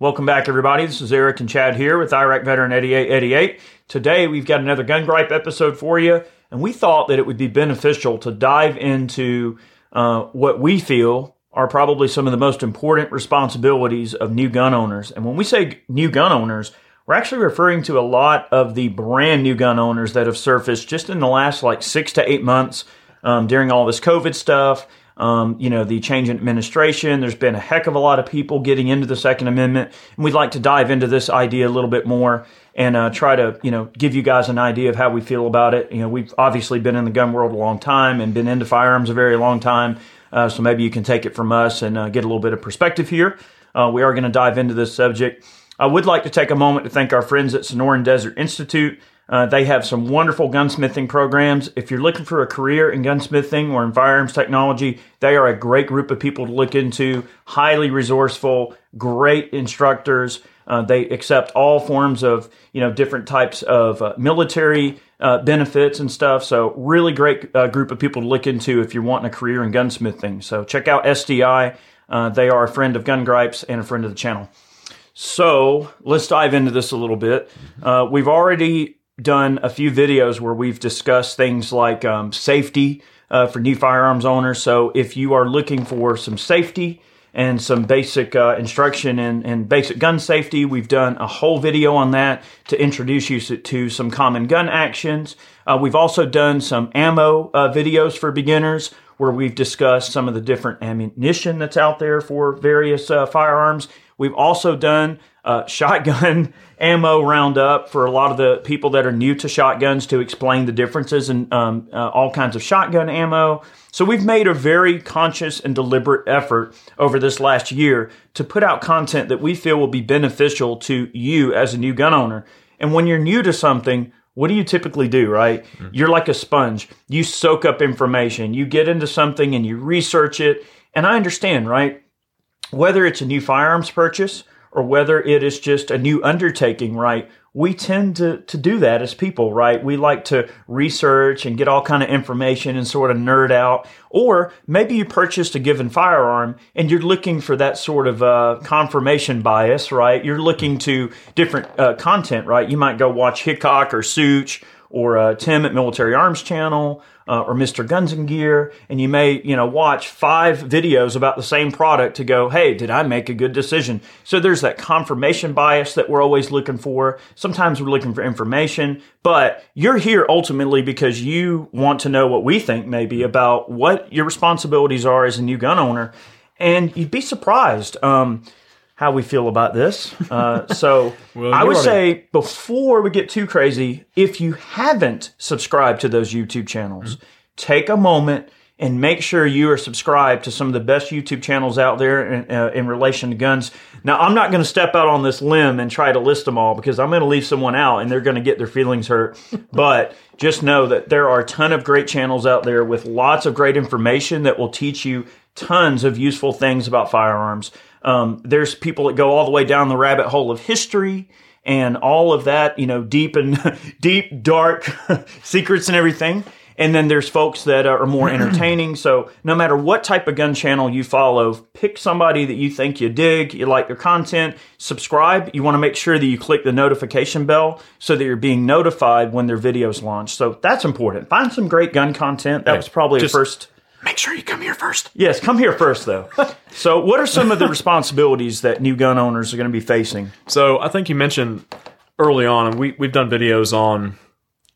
Welcome back, everybody. This is Eric and Chad here with Iraq Veteran 8888. Today, we've got another Gun Gripe episode for you, and we thought that it would be beneficial to dive into uh, what we feel are probably some of the most important responsibilities of new gun owners. And when we say new gun owners, we're actually referring to a lot of the brand new gun owners that have surfaced just in the last like six to eight months um, during all this COVID stuff um, you know, the change in administration. There's been a heck of a lot of people getting into the Second Amendment, and we'd like to dive into this idea a little bit more and uh, try to, you know, give you guys an idea of how we feel about it. You know, we've obviously been in the gun world a long time and been into firearms a very long time, uh, so maybe you can take it from us and uh, get a little bit of perspective here. Uh, we are going to dive into this subject. I would like to take a moment to thank our friends at Sonoran Desert Institute. Uh, they have some wonderful gunsmithing programs. If you're looking for a career in gunsmithing or in firearms technology, they are a great group of people to look into. Highly resourceful, great instructors. Uh, they accept all forms of you know different types of uh, military uh, benefits and stuff. So really great uh, group of people to look into if you're wanting a career in gunsmithing. So check out SDI. Uh, they are a friend of Gun Gripes and a friend of the channel. So let's dive into this a little bit. we've already done a few videos where we've discussed things like um, safety uh, for new firearms owners. So if you are looking for some safety and some basic uh, instruction and, and basic gun safety, we've done a whole video on that to introduce you to some common gun actions. Uh, we've also done some ammo uh, videos for beginners where we've discussed some of the different ammunition that's out there for various uh, firearms. We've also done uh, shotgun ammo roundup for a lot of the people that are new to shotguns to explain the differences in um, uh, all kinds of shotgun ammo. So we've made a very conscious and deliberate effort over this last year to put out content that we feel will be beneficial to you as a new gun owner. And when you're new to something, what do you typically do, right? Mm-hmm. You're like a sponge. You soak up information. You get into something and you research it. And I understand, right? Whether it's a new firearms purchase or whether it is just a new undertaking, right? We tend to, to do that as people, right? We like to research and get all kind of information and sort of nerd out. Or maybe you purchased a given firearm and you're looking for that sort of uh, confirmation bias, right? You're looking to different uh, content, right? You might go watch Hickok or Such or uh, Tim at Military Arms Channel uh, or Mr. Guns and Gear, and you may you know watch five videos about the same product to go, hey, did I make a good decision? So there's that confirmation bias that we're always looking for. Sometimes we're looking for information, but you're here ultimately because you want to know what we think maybe about what your responsibilities are as a new gun owner, and you'd be surprised. Um, how we feel about this. Uh, so well, I would say before we get too crazy, if you haven't subscribed to those YouTube channels, mm-hmm. take a moment and make sure you are subscribed to some of the best YouTube channels out there in, uh, in relation to guns. Now, I'm not going to step out on this limb and try to list them all because I'm going to leave someone out and they're going to get their feelings hurt. but just know that there are a ton of great channels out there with lots of great information that will teach you tons of useful things about firearms. Um, there's people that go all the way down the rabbit hole of history and all of that, you know, deep and deep, dark secrets and everything. And then there's folks that are more entertaining. So no matter what type of gun channel you follow, pick somebody that you think you dig, you like their content, subscribe. You want to make sure that you click the notification bell so that you're being notified when their videos launch. So that's important. Find some great gun content. That was probably a first Make sure you come here first. Yes, come here first, though. so, what are some of the responsibilities that new gun owners are going to be facing? So, I think you mentioned early on, and we, we've done videos on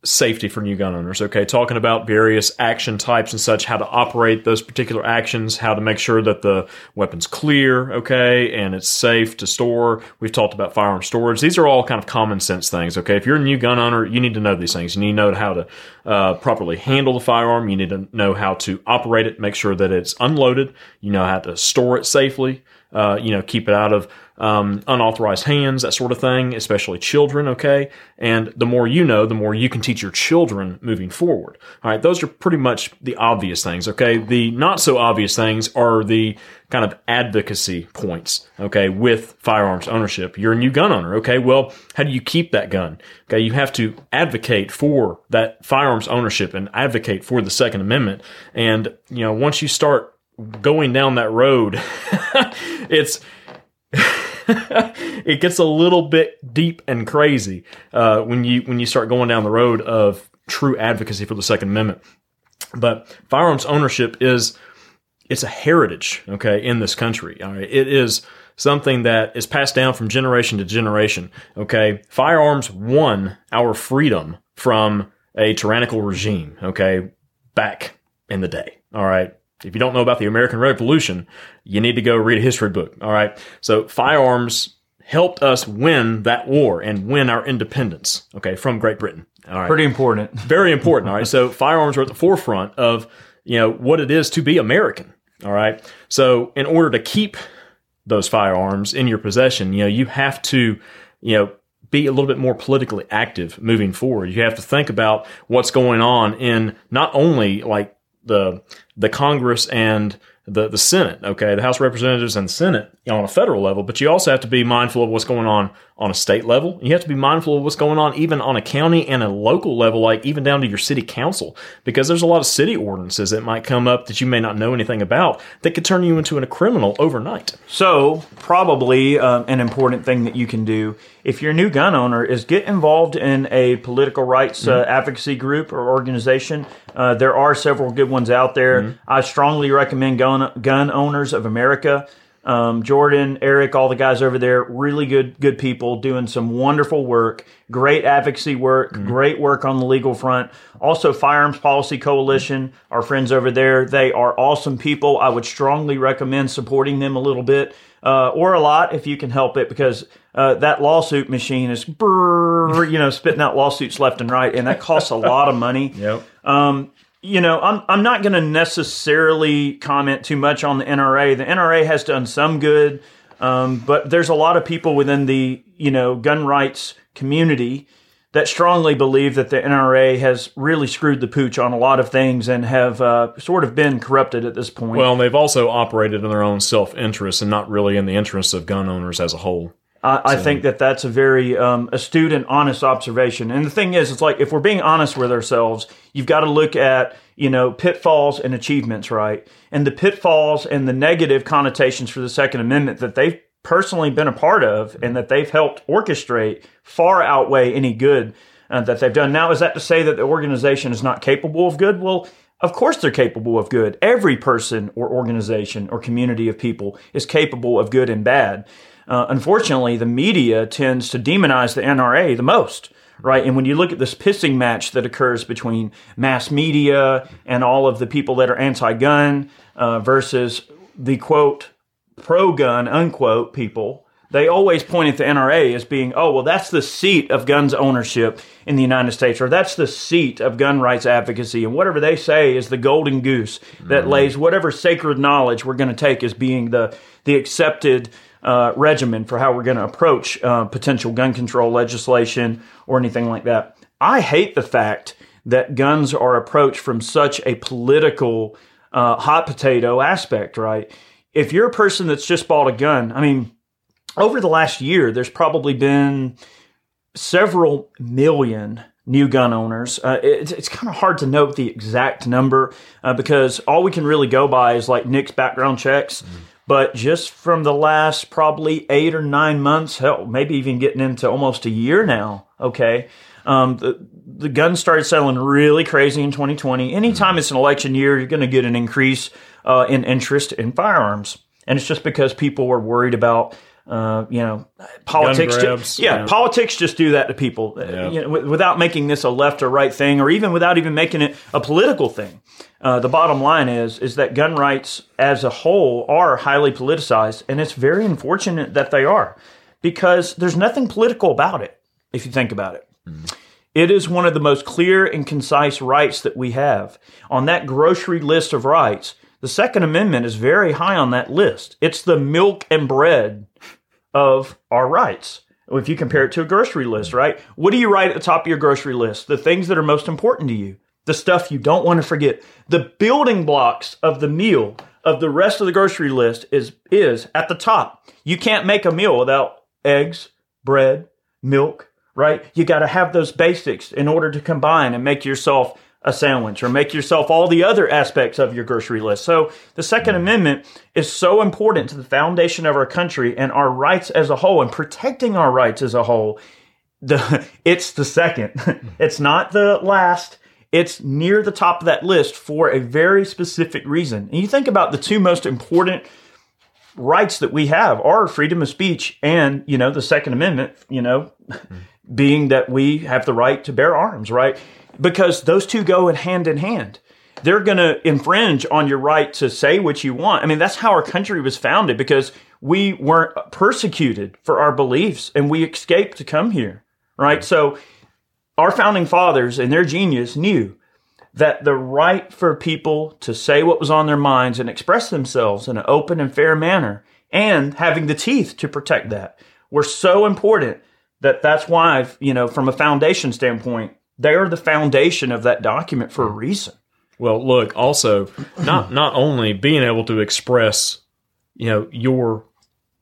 safety for new gun owners. Okay, talking about various action types and such, how to operate those particular actions, how to make sure that the weapon's clear, okay, and it's safe to store. We've talked about firearm storage. These are all kind of common sense things. Okay, if you're a new gun owner, you need to know these things. You need to know how to uh, properly handle the firearm. You need to know how to operate it, make sure that it's unloaded. You know how to store it safely. Uh, you know, keep it out of um, unauthorized hands, that sort of thing, especially children, okay? And the more you know, the more you can teach your children moving forward. All right, those are pretty much the obvious things, okay? The not so obvious things are the kind of advocacy points, okay, with firearms ownership. You're a new gun owner, okay? Well, how do you keep that gun? Okay, you have to advocate for that firearms ownership and advocate for the Second Amendment. And, you know, once you start going down that road, it's it gets a little bit deep and crazy uh, when you when you start going down the road of true advocacy for the Second Amendment. But firearms ownership is it's a heritage, okay, in this country. All right, it is something that is passed down from generation to generation. Okay, firearms won our freedom from a tyrannical regime. Okay, back in the day. All right. If you don't know about the American Revolution, you need to go read a history book. All right. So firearms helped us win that war and win our independence. Okay, from Great Britain. All right. Pretty important. Very important. All right. So firearms are at the forefront of you know what it is to be American. All right. So in order to keep those firearms in your possession, you know, you have to, you know, be a little bit more politically active moving forward. You have to think about what's going on in not only like the the Congress and the the Senate, okay, the House Representatives and Senate on a federal level, but you also have to be mindful of what's going on on a state level. You have to be mindful of what's going on even on a county and a local level, like even down to your city council, because there's a lot of city ordinances that might come up that you may not know anything about that could turn you into a criminal overnight. So, probably um, an important thing that you can do if you're a new gun owner is get involved in a political rights uh, advocacy group or organization. Uh, there are several good ones out there. I strongly recommend Gun, gun Owners of America. Um, Jordan, Eric, all the guys over there, really good, good people doing some wonderful work, great advocacy work, great work on the legal front. Also, Firearms Policy Coalition, our friends over there, they are awesome people. I would strongly recommend supporting them a little bit, uh, or a lot if you can help it, because uh, that lawsuit machine is, brrr, you know, spitting out lawsuits left and right, and that costs a lot of money Yep. you know, I'm I'm not going to necessarily comment too much on the NRA. The NRA has done some good, um, but there's a lot of people within the you know gun rights community that strongly believe that the NRA has really screwed the pooch on a lot of things and have uh, sort of been corrupted at this point. Well, and they've also operated in their own self interest and not really in the interests of gun owners as a whole. I, I think that that's a very um, astute and honest observation. And the thing is, it's like if we're being honest with ourselves, you've got to look at you know pitfalls and achievements, right? And the pitfalls and the negative connotations for the Second Amendment that they've personally been a part of and that they've helped orchestrate far outweigh any good uh, that they've done. Now, is that to say that the organization is not capable of good? Well. Of course, they're capable of good. Every person or organization or community of people is capable of good and bad. Uh, unfortunately, the media tends to demonize the NRA the most, right? And when you look at this pissing match that occurs between mass media and all of the people that are anti-gun uh, versus the quote pro-gun unquote people, they always point at the NRA as being, oh, well, that's the seat of guns ownership in the United States, or that's the seat of gun rights advocacy. And whatever they say is the golden goose that lays whatever sacred knowledge we're going to take as being the, the accepted uh, regimen for how we're going to approach uh, potential gun control legislation or anything like that. I hate the fact that guns are approached from such a political uh, hot potato aspect, right? If you're a person that's just bought a gun, I mean, over the last year, there's probably been several million new gun owners. Uh, it's it's kind of hard to note the exact number uh, because all we can really go by is like NICS background checks. But just from the last probably eight or nine months, hell, maybe even getting into almost a year now. Okay, um, the the guns started selling really crazy in 2020. Anytime it's an election year, you're going to get an increase uh, in interest in firearms, and it's just because people were worried about. Uh, you know, politics. ju- grabs, yeah, yeah. politics just do that to people. Uh, Yeah. you know, wi- without making this a left or right thing, or even without even making it a political thing. Uh, the bottom line is is that gun rights as a whole are highly politicized, and it's very unfortunate that they are, because there's nothing political about it if you think about it. It is one of the most clear and concise rights that we have. On that grocery list of rights, the Second Amendment is very high on that list. It's the milk and bread of our rights. If you compare it to a grocery list, right? What do you write at the top of your grocery list? The things that are most important to you, the stuff you don't want to forget. The building blocks of the meal of the rest of the grocery list is is at the top. You can't make a meal without eggs, bread, milk, right? You got to have those basics in order to combine and make yourself a sandwich or make yourself all the other aspects of your grocery list. So the Second Amendment is so important to the foundation of our country and our rights as a whole and protecting our rights as a whole. The, it's the second. it's not the last. It's near the top of that list for a very specific reason. And you think about the two most important rights that we have are freedom of speech and, you know, the Second Amendment, you know, being that we have the right to bear arms, right? Because those two go in hand in hand. They're going to infringe on your right to say what you want. I mean, that's how our country was founded because we weren't persecuted for our beliefs and we escaped to come here, right? So our founding fathers and their genius knew that the right for people to say what was on their minds and express themselves in an open and fair manner and having the teeth to protect that were so important that that's why, you know, from a foundation standpoint, they're the foundation of that document for a hmm. reason. Well, look, also not not only being able to express, you know, your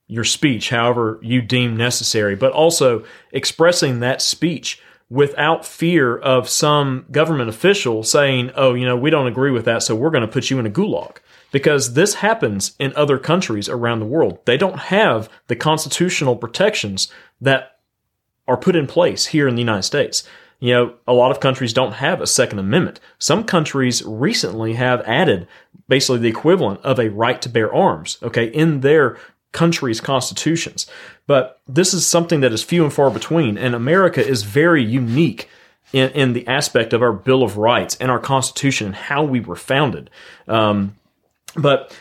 your speech however you deem necessary, but also expressing that speech without fear of some government official saying, "Oh, you know, we don't agree with that, so we're going to put you in a gulag." Because this happens in other countries around the world. They don't have the constitutional protections that are put in place here in the United States. You know, a lot of countries don't have a Second Amendment. Some countries recently have added basically the equivalent of a right to bear arms, okay, in their country's constitutions. But this is something that is few and far between, and America is very unique in, in the aspect of our Bill of Rights and our Constitution and how we were founded. Um, but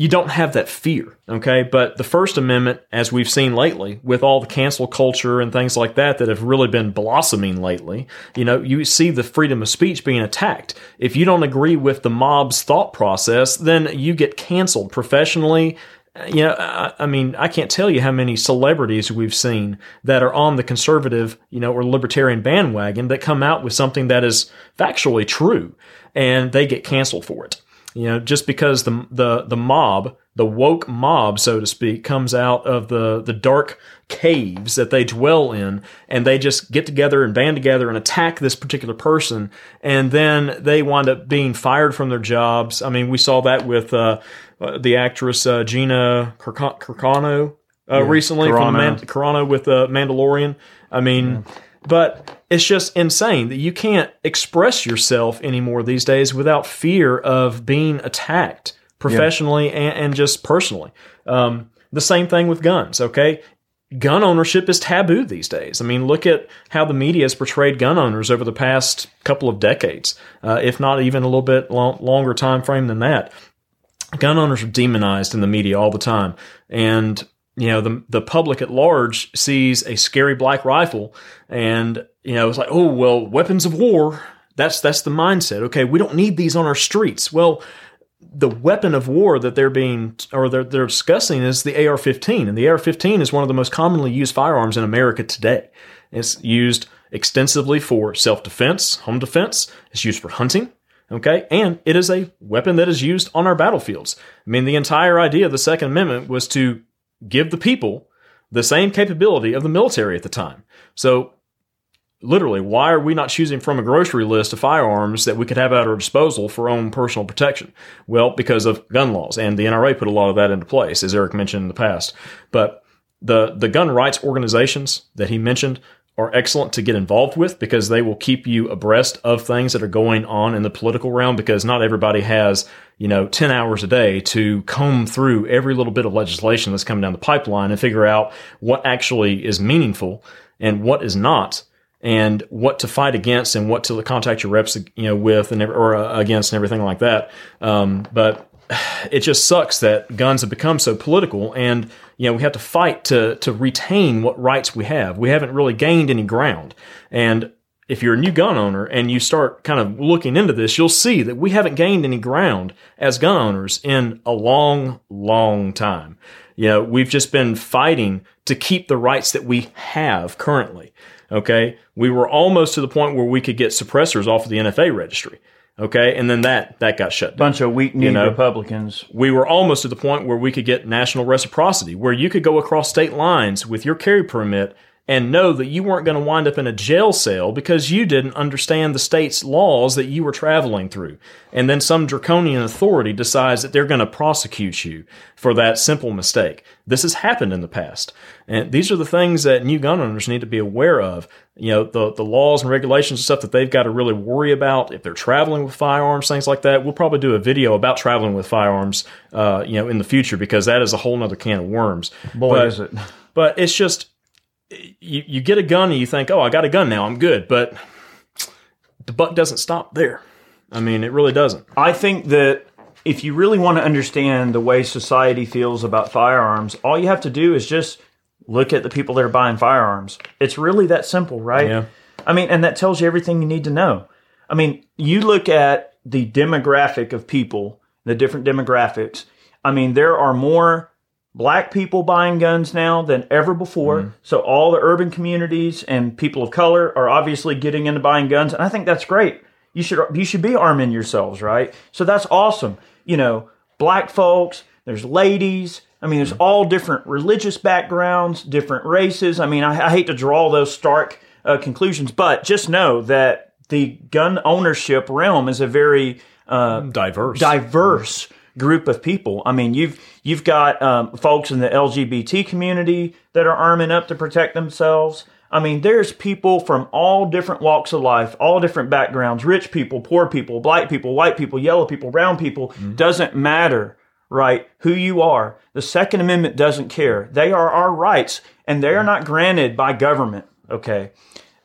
you don't have that fear, okay? But the First Amendment, as we've seen lately, with all the cancel culture and things like that that have really been blossoming lately, you know, you see the freedom of speech being attacked. If you don't agree with the mob's thought process, then you get canceled professionally. Uh, you know, I, I mean, I can't tell you how many celebrities we've seen that are on the conservative, you know, or libertarian bandwagon that come out with something that is factually true and they get canceled for it. You know, just because the the the mob, the woke mob, so to speak, comes out of the the dark caves that they dwell in, and they just get together and band together and attack this particular person, and then they wind up being fired from their jobs. I mean, we saw that with uh, uh, the actress uh, Gina Carano uh, recently from Man- Carano with uh, Mandalorian. I mean. Yeah but it's just insane that you can't express yourself anymore these days without fear of being attacked professionally yeah. and, and, just personally. Um, the same thing with guns, okay? Gun ownership is taboo these days. I mean, look at how the media has portrayed gun owners over the past couple of decades, uh, if not even a little bit long, longer time frame than that. Gun owners are demonized in the media all the time, and you know the the public at large sees a scary black rifle and you know it's like oh well weapons of war. That's that's the mindset. Okay we don't need these on our streets. Well the weapon of war that they're being or they're, they're discussing is the AR-15 and the AR-15 is one of the most commonly used firearms in America today. It's used extensively for self-defense home defense. It's used for hunting Okay. And it is a weapon that is used on our battlefields. I mean, the entire idea of the Second Amendment was to give the people the same capability of the military at the time. So, literally, why are we not choosing from a grocery list of firearms that we could have at our disposal for our own personal protection? Well, because of gun laws, and the NRA put a lot of that into place, as Eric mentioned in the past. But the the gun rights organizations that he mentioned are excellent to get involved with because they will keep you abreast of things that are going on in the political realm because not everybody has, you know, 10 hours a day to comb through every little bit of legislation that's coming down the pipeline and figure out what actually is meaningful and what is not and what to fight against and what to contact your reps, you know, with and or uh, against and everything like that. Um, but it just sucks that guns have become so political and you know we have to fight to to retain what rights we have. We haven't really gained any ground. And if you're a new gun owner and you start kind of looking into this you'll see that we haven't gained any ground as gun owners in a long long time. You know we've just been fighting to keep the rights that we have currently okay? We were almost to the point where we could get suppressors off of the NFA registry Okay, and then that that got shut down. Bunch of weak kneed you know, Republicans. We were almost to the point where we could get national reciprocity, where you could go across state lines with your carry permit and know that you weren't going to wind up in a jail cell because you didn't understand the state's laws that you were traveling through. And then some draconian authority decides that they're going to prosecute you for that simple mistake. This has happened in the past. And these are the things that new gun owners need to be aware of. You know, the, the laws and regulations and stuff that they've got to really worry about if they're traveling with firearms, things like that. We'll probably do a video about traveling with firearms, uh, you know, in the future because that is a whole nother can of worms. Boy, But- is it. but it's just you, you get a gun and you think, oh, I got a gun now, I'm good. But the buck doesn't stop there. I mean, it really doesn't. I think that if you really want to understand the way society feels about firearms, all you have to do is just look at the people that are buying firearms. It's really that simple, right? Yeah. I mean, and that tells you everything you need to know. I mean, you look at the demographic of people, the different demographics. I mean, there are more black people buying guns now than ever before. So all the urban communities and people of color are obviously getting into buying guns, and I think that's great. You should you should be arming yourselves, right? So that's awesome. You know, black folks, there's ladies. I mean, there's all different religious backgrounds, different races. I mean, I, I hate to draw those stark uh, conclusions, but just know that the gun ownership realm is a very uh, Diverse. diverse group of people. I mean, you've you've got um, folks in the LGBT community that are arming up to protect themselves. I mean, there's people from all different walks of life, all different backgrounds, rich people, poor people, black people, white people, yellow people, brown people. Doesn't matter, right? Who you are. The Second Amendment doesn't care. They are our rights, and they are not granted by government. Okay,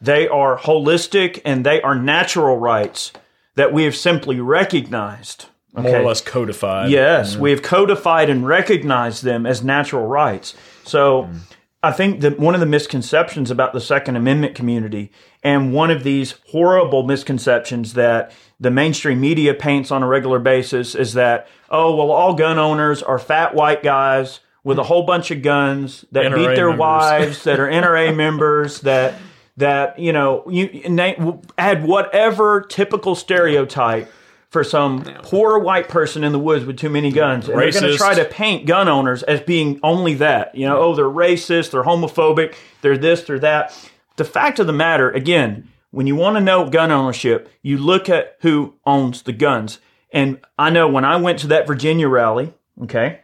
they are holistic and they are natural rights that we have simply recognized. More or less codified. Yes, mm-hmm. we have codified and recognized them as natural rights. So mm. I think that one of the misconceptions about the Second Amendment community, and one of these horrible misconceptions that the mainstream media paints on a regular basis, is that, oh, well, all gun owners are fat white guys with a whole bunch of guns that NRA beat their members. wives, that are NRA members, that that you know you name, add whatever typical stereotype for some poor white person in the woods with too many guns. And they're going to try to paint gun owners as being only that. You know, oh, they're racist, they're homophobic, they're this, they're that. The fact of the matter, again, when you want to know gun ownership, you look at who owns the guns. And I know when I went to that Virginia rally, okay,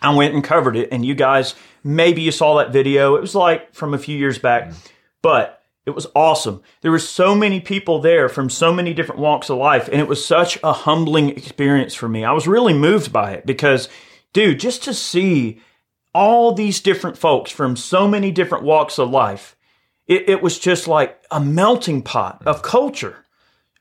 I went and covered it, and you guys, maybe you saw that video. It was like from a few years back, mm. but it was awesome. There were so many people there from so many different walks of life, and it was such a humbling experience for me. I was really moved by it because, dude, just to see all these different folks from so many different walks of life, it, it was just like a melting pot of culture.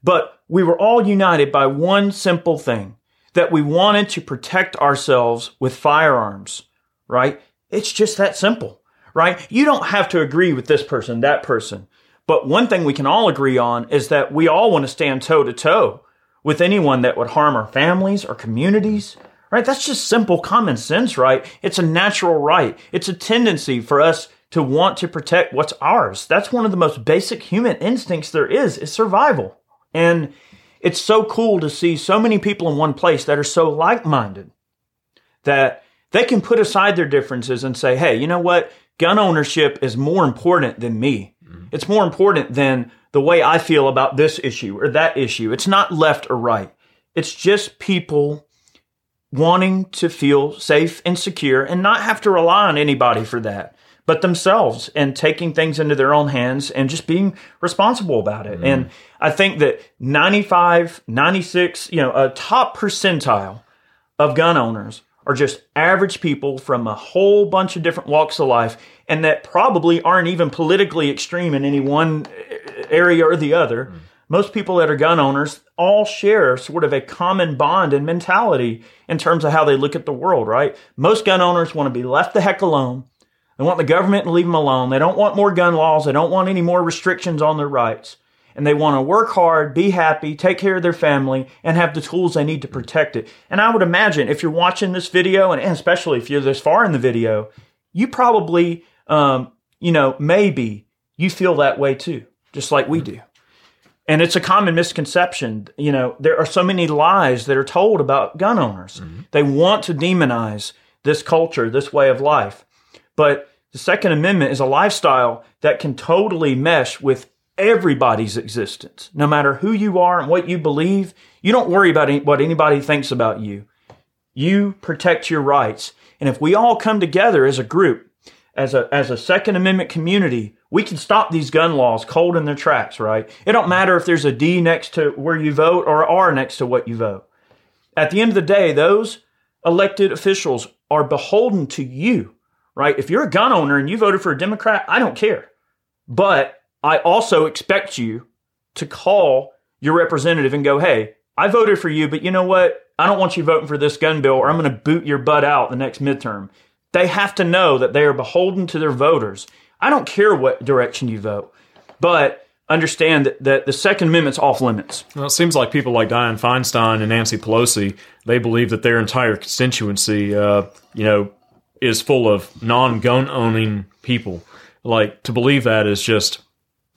But we were all united by one simple thing that we wanted to protect ourselves with firearms, right? It's just that simple, right? You don't have to agree with this person, that person. But one thing we can all agree on is that we all want to stand toe to toe with anyone that would harm our families or communities, right? That's just simple common sense, right? It's a natural right. It's a tendency for us to want to protect what's ours. That's one of the most basic human instincts there is, is survival. And it's so cool to see so many people in one place that are so like-minded that they can put aside their differences and say, hey, you know what? Gun ownership is more important than me. Mm-hmm. It's more important than the way I feel about this issue or that issue. It's not left or right. It's just people wanting to feel safe and secure and not have to rely on anybody for that, but themselves and taking things into their own hands and just being responsible about it. Mm-hmm. And I think that 95, 96, you know, a top percentile of gun owners are just average people from a whole bunch of different walks of life and that probably aren't even politically extreme in any one uh, area or the other. Hmm. Most people that are gun owners all share sort of a common bond and mentality in terms of how they look at the world, right? Most gun owners want to be left the heck alone. They want the government to leave them alone. They don't want more gun laws. They don't want any more restrictions on their rights. And they want to work hard, be happy, take care of their family, and have the tools they need to protect it. And I would imagine if you're watching this video, and especially if you're this far in the video, you probably, um, you know, maybe you feel that way too, just like we do. And it's a common misconception. You know, there are so many lies that are told about gun owners. They want to demonize this culture, this way of life. But the Second Amendment is a lifestyle that can totally mesh with everybody's existence, no matter who you are and what you believe. You don't worry about any, what anybody thinks about you. You protect your rights. And if we all come together as a group, as a, as a Second Amendment community, we can stop these gun laws cold in their tracks, right? It don't matter if there's a D next to where you vote or R next to what you vote. At the end of the day, those elected officials are beholden to you, right? If you're a gun owner and you voted for a Democrat, I don't care. But I also expect you to call your representative and go, hey, I voted for you, but you know what? I don't want you voting for this gun bill or I'm going to boot your butt out the next midterm. They have to know that they are beholden to their voters. I don't care what direction you vote, but understand that, that the Second Amendment's off limits. Well, it seems like people like Dianne Feinstein and Nancy Pelosi, they believe that their entire constituency, uh, you know, is full of non-gun owning people. Like to believe that is just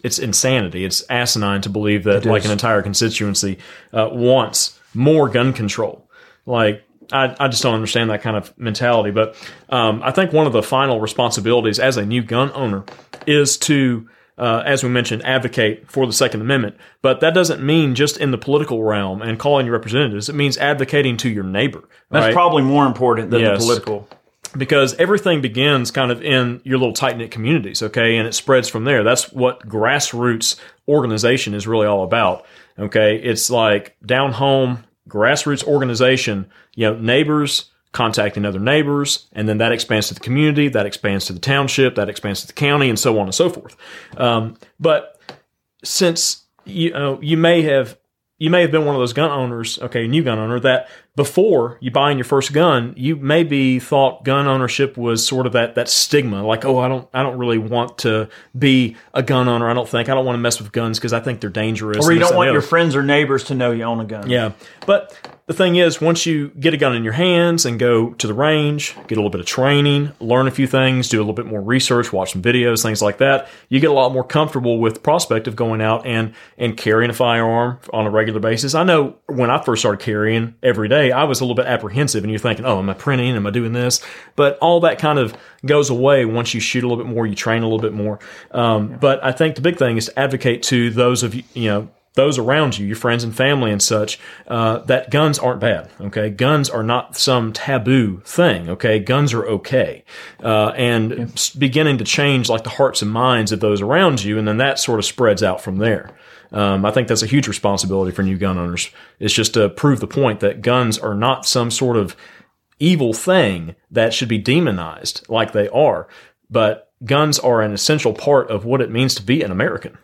it's insanity. It's asinine to believe that like an entire constituency uh, wants more gun control. Like I, I just don't understand that kind of mentality. But um, I think one of the final responsibilities as a new gun owner is to, uh, as we mentioned, advocate for the Second Amendment. But that doesn't mean just in the political realm and calling your representatives. It means advocating to your neighbor. That's right? probably more important than Yes. the political. Because everything begins kind of in your little tight knit communities, okay, and it spreads from there. That's what grassroots organization is really all about, okay. It's like down home grassroots organization, you know, neighbors contacting other neighbors, and then that expands to the community, that expands to the township, that expands to the county, and so on and so forth. Um, but since you know, you may have you may have been one of those gun owners, okay, new gun owner, that before you buying your first gun, you maybe thought gun ownership was sort of that that stigma, like, oh, I don't I don't really want to be a gun owner. I don't think I don't want to mess with guns because I think they're dangerous. Or you don't want your friends or neighbors to know you own a gun. Yeah. But the thing is, once you get a gun in your hands and go to the range, get a little bit of training, learn a few things, do a little bit more research, watch some videos, things like that, you get a lot more comfortable with the prospect of going out and, and carrying a firearm on a regular basis. I know when I first started carrying every day, I was a little bit apprehensive and you're thinking, oh, am I printing? Am I doing this? But all that kind of goes away once you shoot a little bit more, you train a little bit more. Um, But I think the big thing is to advocate to those of you, you know, those around you, your friends and family and such, uh, that guns aren't bad. Okay, guns are not some taboo thing. Okay, guns are okay, uh, and beginning to change like the hearts and minds of those around you, and then that sort of spreads out from there. Um, I think that's a huge responsibility for new gun owners. It's just to prove the point that guns are not some sort of evil thing that should be demonized like they are, but guns are an essential part of what it means to be an American.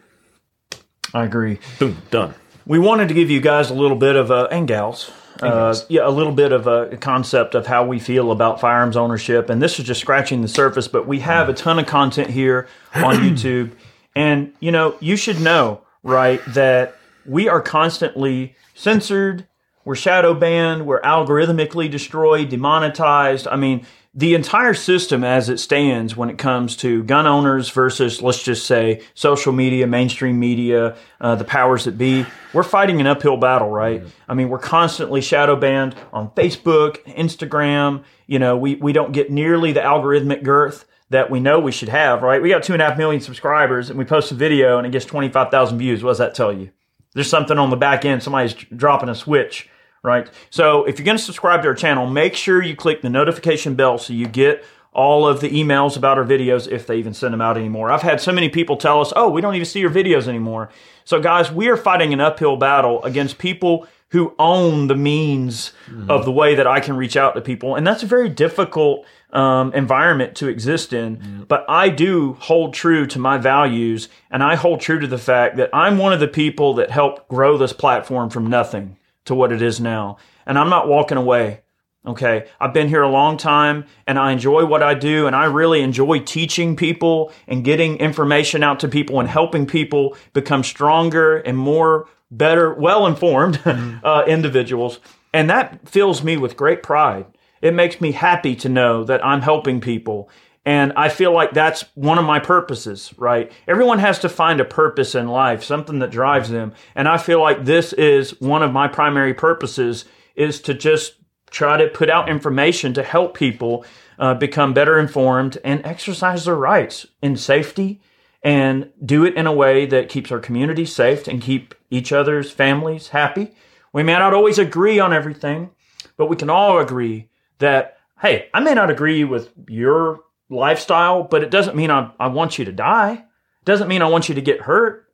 I agree. Boom, done. We wanted to give you guys a little bit of a, and gals, uh, yeah, a little bit of a concept of how we feel about firearms ownership. And this is just scratching the surface, but we have a ton of content here on YouTube. And, you know, you should know, right, that we are constantly censored, we're shadow banned, we're algorithmically destroyed, demonetized. I mean, the entire system as it stands when it comes to gun owners versus, let's just say, social media, mainstream media, uh, the powers that be, we're fighting an uphill battle, right? I mean, we're constantly shadow banned on Facebook, Instagram. You know, we, we don't get nearly the algorithmic girth that we know we should have, right? We got two and a half million subscribers and we post a video and it gets 25,000 views. What does that tell you? There's something on the back end. Somebody's dropping a switch, right? So if you're going to subscribe to our channel, make sure you click the notification bell so you get all of the emails about our videos if they even send them out anymore. I've had so many people tell us, oh, we don't even see your videos anymore. So, guys, we are fighting an uphill battle against people who own the means of the way that I can reach out to people. And that's a very difficult um, environment to exist in. But I do hold true to my values and I hold true to the fact that I'm one of the people that helped grow this platform from nothing to what it is now. And I'm not walking away. Okay. I've been here a long time and I enjoy what I do and I really enjoy teaching people and getting information out to people and helping people become stronger and more better, well informed uh, individuals. And that fills me with great pride. It makes me happy to know that I'm helping people. And I feel like that's one of my purposes, right? Everyone has to find a purpose in life, something that drives them. And I feel like this is one of my primary purposes is to just try to put out information to help people uh, become better informed and exercise their rights in safety and do it in a way that keeps our community safe and keep each other's families happy. We may not always agree on everything, but we can all agree that, hey, I may not agree with your lifestyle, but it doesn't mean I, I want you to die. It doesn't mean I want you to get hurt.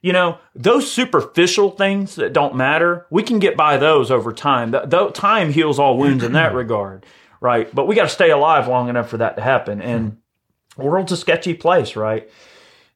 You know, those superficial things that don't matter, we can get by those over time. Th- th- time heals all wounds in that regard, right? But we got to stay alive long enough for that to happen. And the world's a sketchy place, right?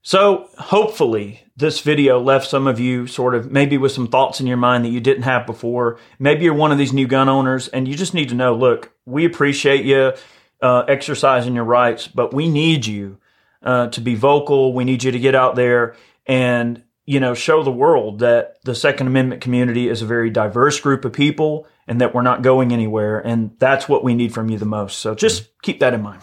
So hopefully this video left some of you sort of maybe with some thoughts in your mind that you didn't have before. Maybe you're one of these new gun owners and you just need to know, look, we appreciate you uh, exercising your rights, but we need you uh, to be vocal. We need you to get out there and you know, show the world that the Second Amendment community is a very diverse group of people and that we're not going anywhere. And that's what we need from you the most. So just keep that in mind.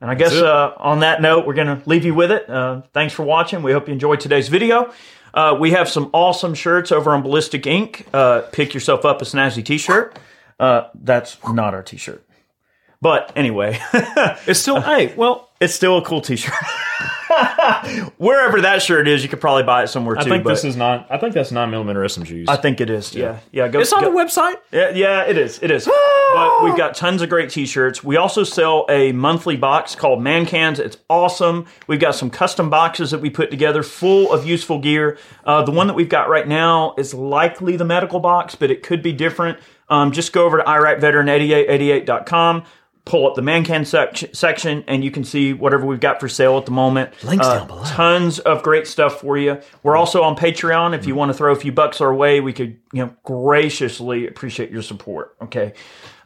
And I guess uh, on that note, we're going to leave you with it. Uh, thanks for watching. We hope you enjoyed today's video. Uh, we have some awesome shirts over on Ballistic Ink. Uh, pick yourself up a snazzy t shirt. Uh, that's not our t shirt. But anyway, It's still, hey, well, it's still a cool t shirt. Wherever that shirt is, you could probably buy it somewhere too. I think but this is not, I think that's 9 millimeter SMGs. I think it is. Yeah, yeah. go, it's on go- the website. Yeah, yeah, it is. It is. but we've got tons of great t-shirts. We also sell a monthly box called Man Cans. It's awesome. We've got some custom boxes that we put together full of useful gear. Uh, the one that we've got right now is likely the medical box, but it could be different. Um, just go over to iraqveteran8888.com. Pull up the man can sec- section and you can see whatever we've got for sale at the moment. Links Uh, down below. Tons of great stuff for you. We're also on Patreon. If you want to throw a few bucks our way, we could, you know, graciously appreciate your support. Okay.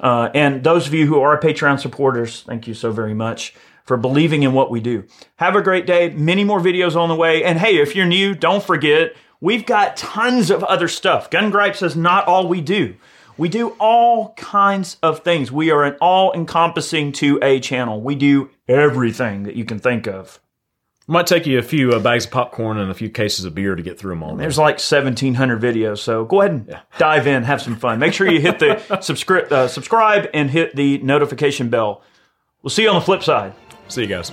Uh, and those of you who are Patreon supporters, thank you so very much for believing in what we do. Have a great day. Many more videos on the way. And hey, if you're new, don't forget, we've got tons of other stuff. Gun Gripes is not all we do. We do all kinds of things. We are an all encompassing 2A channel. We do everything that you can think of. Might take you a few uh, bags of popcorn and a few cases of beer to get through them all. There's like 1,700 videos, so go ahead and dive in, have some fun. Make sure you hit the subscri- uh, subscribe and hit the notification bell. We'll see you on the flip side. See you guys.